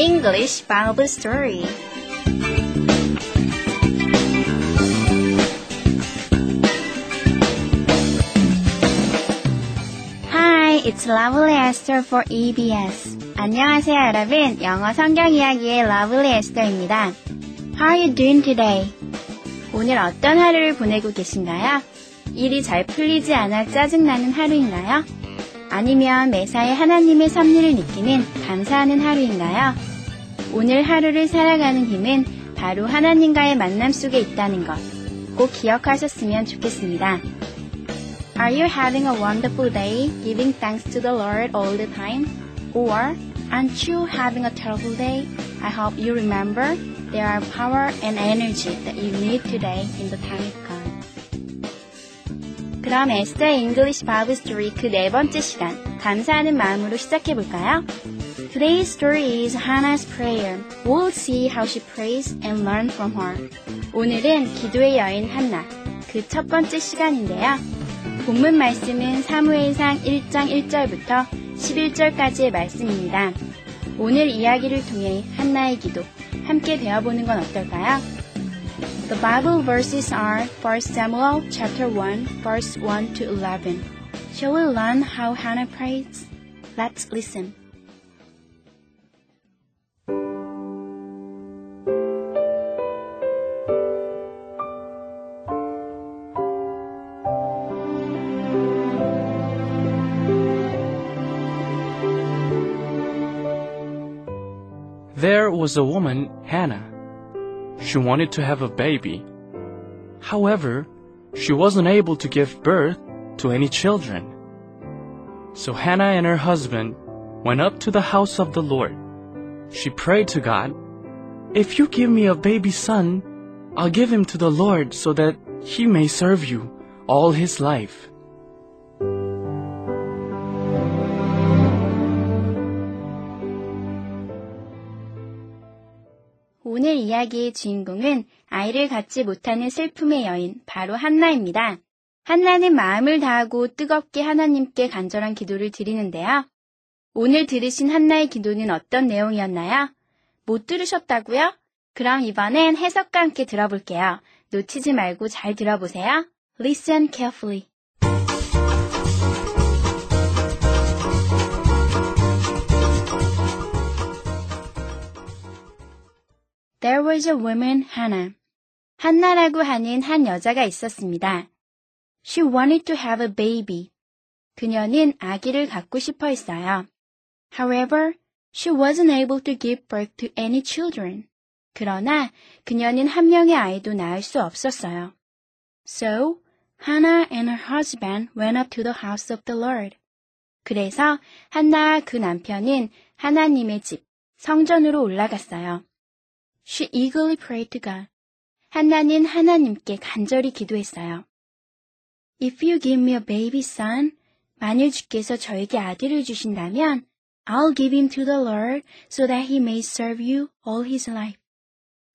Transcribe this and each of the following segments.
English Bible Story. Hi, it's Lovely Esther for EBS. 안녕하세요, 여러분. 영어 성경 이야기의 Lovely Esther입니다. How are you doing today? 오늘 어떤 하루를 보내고 계신가요? 일이 잘 풀리지 않아 짜증나는 하루인가요? 아니면 매사에 하나님의 섭리를 느끼는 감사하는 하루인가요? 오늘 하루를 살아가는 힘은 바로 하나님과의 만남 속에 있다는 것. 꼭 기억하셨으면 좋겠습니다. Are you having a wonderful day, giving thanks to the Lord all the time? Or aren't you having a terrible day? I hope you remember there are power and energy that you need today in the time of God. 그럼 Esther English Bible Story 그 네 번째 시간 감사하는 마음으로 시작해 볼까요? Today's story is Hannah's prayer. We'll see how she prays and learn from her. 오늘은 기도의 여인 한나 그 첫 번째 시간인데요. 본문 말씀은 사무엘상 1장 1절부터 11절까지의 말씀입니다. 오늘 이야기를 통해 한나의 기도 함께 배워보는 건 어떨까요? The Bible verses are 1 Samuel chapter 1 verse 1 to 11. Shall we learn how Hannah prays? Let's listen. There was a woman, Hannah. She wanted to have a baby. However, she wasn't able to give birth to any children. So Hannah and her husband went up to the house of the Lord. She prayed to God, If you give me a baby son, I'll give him to the Lord so that he may serve you all his life. 오늘 이야기의 주인공은 아이를 갖지 못하는 슬픔의 여인, 바로 한나입니다. 한나는 마음을 다하고 뜨겁게 하나님께 간절한 기도를 드리는데요. 오늘 들으신 한나의 기도는 어떤 내용이었나요? 못 들으셨다고요? 그럼 이번엔 해석과 함께 들어볼게요. 놓치지 말고 잘 들어보세요. Listen carefully. There was a woman, Hannah. 한나라고 하는 한 여자가 있었습니다. She wanted to have a baby. 그녀는 아기를 갖고 싶어 했어요. However, she wasn't able to give birth to any children. 그러나 그녀는 한 명의 아이도 낳을 수 없었어요. So, Hannah and her husband went up to the house of the Lord. 그래서 한나와 그 남편은 하나님의 집, 성전으로 올라갔어요. She eagerly prayed to God. 한나는 하나님께 간절히 기도했어요. If you give me a baby son, 만일 주께서 저에게 아들을 주신다면, I'll give him to the Lord so that he may serve you all his life.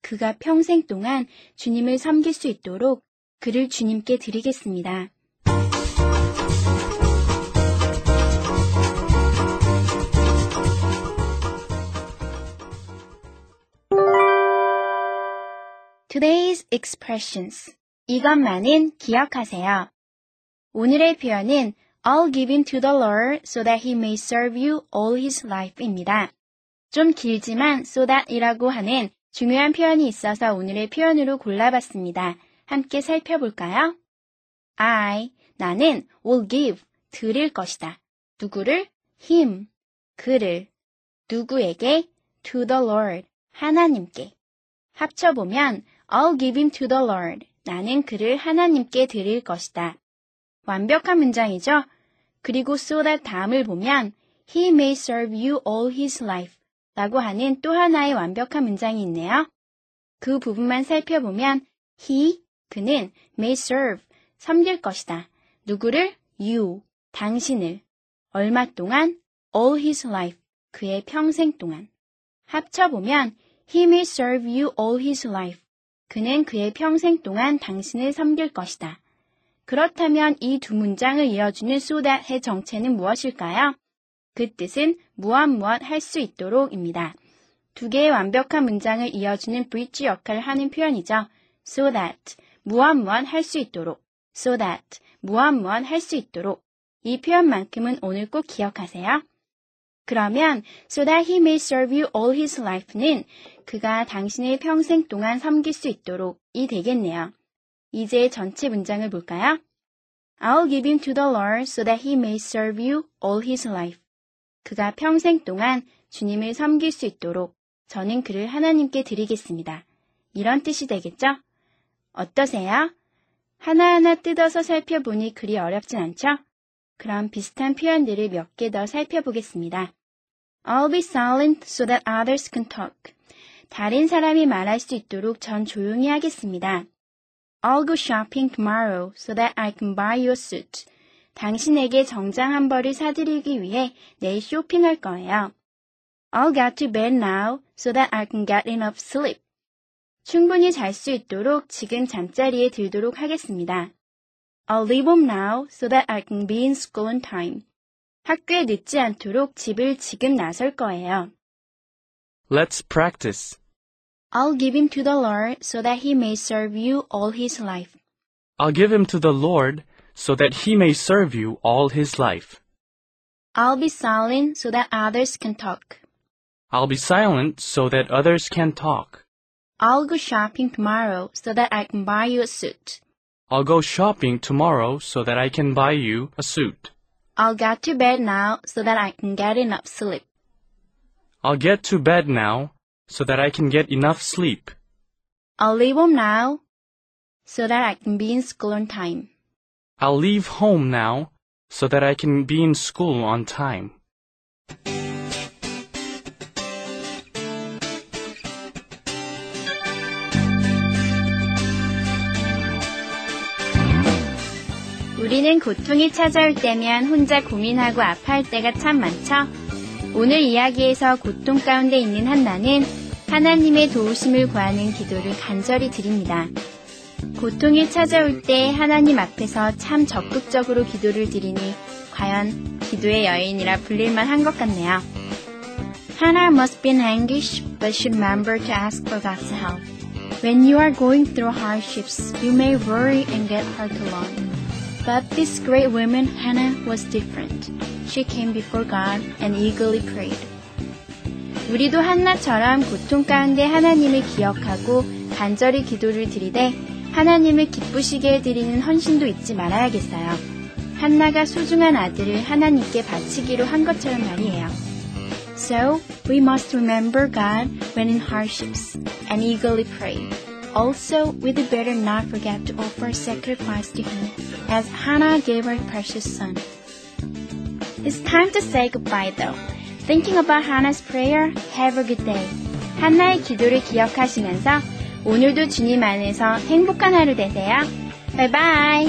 그가 평생 동안 주님을 섬길 수 있도록 그를 주님께 드리겠습니다. Today's expressions. 이것만은 기억하세요. 오늘의 표현은 I'll give him to the Lord so that he may serve you all his life입니다. 좀 길지만 so that이라고 하는 중요한 표현이 있어서 오늘의 표현으로 골라봤습니다. 함께 살펴볼까요? I, 나는 will give, 드릴 것이다. 누구를? him, 그를. 누구에게? to the Lord, 하나님께. 합쳐보면 I'll give him to the Lord, 나는 그를 하나님께 드릴 것이다. 완벽한 문장이죠? 그리고 so that 다음을 보면 he may serve you all his life 라고 하는 또 하나의 완벽한 문장이 있네요. 그 부분만 살펴보면 he, 그는 may serve, 섬길 것이다. 누구를? you, 당신을. 얼마 동안? all his life, 그의 평생 동안. 합쳐보면 he may serve you all his life. 그는 그의 평생 동안 당신을 섬길 것이다. 그렇다면 이 두 문장을 이어주는 that의 정체는 무엇일까요? 그 뜻은 무엇 무엇 할 수 있도록입니다. 두 개의 완벽한 문장을 이어주는 bridge 역할을 하는 표현이죠. so that, 무엇 무엇 할 수 있도록, so that, 무엇 무엇 할 수 있도록. 이 표현만큼은 오늘 꼭 기억하세요. 그러면 so that he may serve you all his life는 그가 당신을 평생 동안 섬길 수 있도록 이 되겠네요. 이제 전체 문장을 볼까요? I'll give him to the Lord so that he may serve you all his life. 그가 평생 동안 주님을 섬길 수 있도록 저는 그를 하나님께 드리겠습니다. 이런 뜻이 되겠죠? 어떠세요? 하나하나 뜯어서 살펴보니 그리 어렵진 않죠? 그럼 비슷한 표현들을 몇 개 더 살펴보겠습니다. I'll be silent so that others can talk. 다른 사람이 말할 수 있도록 전 조용히 하겠습니다. I'll go shopping tomorrow so that I can buy you a suit. 당신에게 정장 한 벌을 사드리기 위해 내일 쇼핑할 거예요. I'll get to bed now so that I can get enough sleep. 충분히 잘 수 있도록 지금 잠자리에 들도록 하겠습니다. I'll leave home now so that I can be in school on time. 학교에 늦지 않도록 집을 지금 나설 거예요. Let's practice. I'll give him to the Lord so that he may serve you all his life. I'll give him to the Lord so that he may serve you all his life. I'll be silent so that others can talk. I'll be silent so that others can talk. I'll go shopping tomorrow so that I can buy you a suit. I'll go shopping tomorrow so that I can buy you a suit. I'll get to bed now so that I can get enough sleep. I'll get to bed now so that I can get enough sleep. I'll leave home now so that I can be in school on time. I'll leave home now so that I can be in school on time. 우리는 고통이 찾아올 때면 혼자 고민하고 아파할 때가 참 많죠? 오늘 이야기에서 고통 가운데 있는 한나는 하나님의 도우심을 구하는 기도를 간절히 드립니다. 고통이 찾아올 때 하나님 앞에서 참 적극적으로 기도를 드리니 과연 기도의 여인이라 불릴만 한 것 같네요. Hannah must be in anguish, but should remember to ask for God's help. When you are going through hardships, you may worry and get hurt alone. But this great woman, Hannah, was different. She came before God and eagerly prayed. 우리도 한나처럼 고통 가운데 하나님을 기억하고 간절히 기도를 드리되 하나님을 기쁘시게 해드리는 헌신도 잊지 말아야겠어요. 한나가 소중한 아들을 하나님께 바치기로 한 것처럼 말이에요. So, we must remember God when in hardships and eagerly pray. Also, we'd better not forget to offer sacrifice to Him, as Hannah gave her precious son. It's time to say goodbye though. Thinking about Hannah's prayer, have a good day. 한나의 기도를 기억하시면서 오늘도 주님 안에서 행복한 하루 되세요. 바이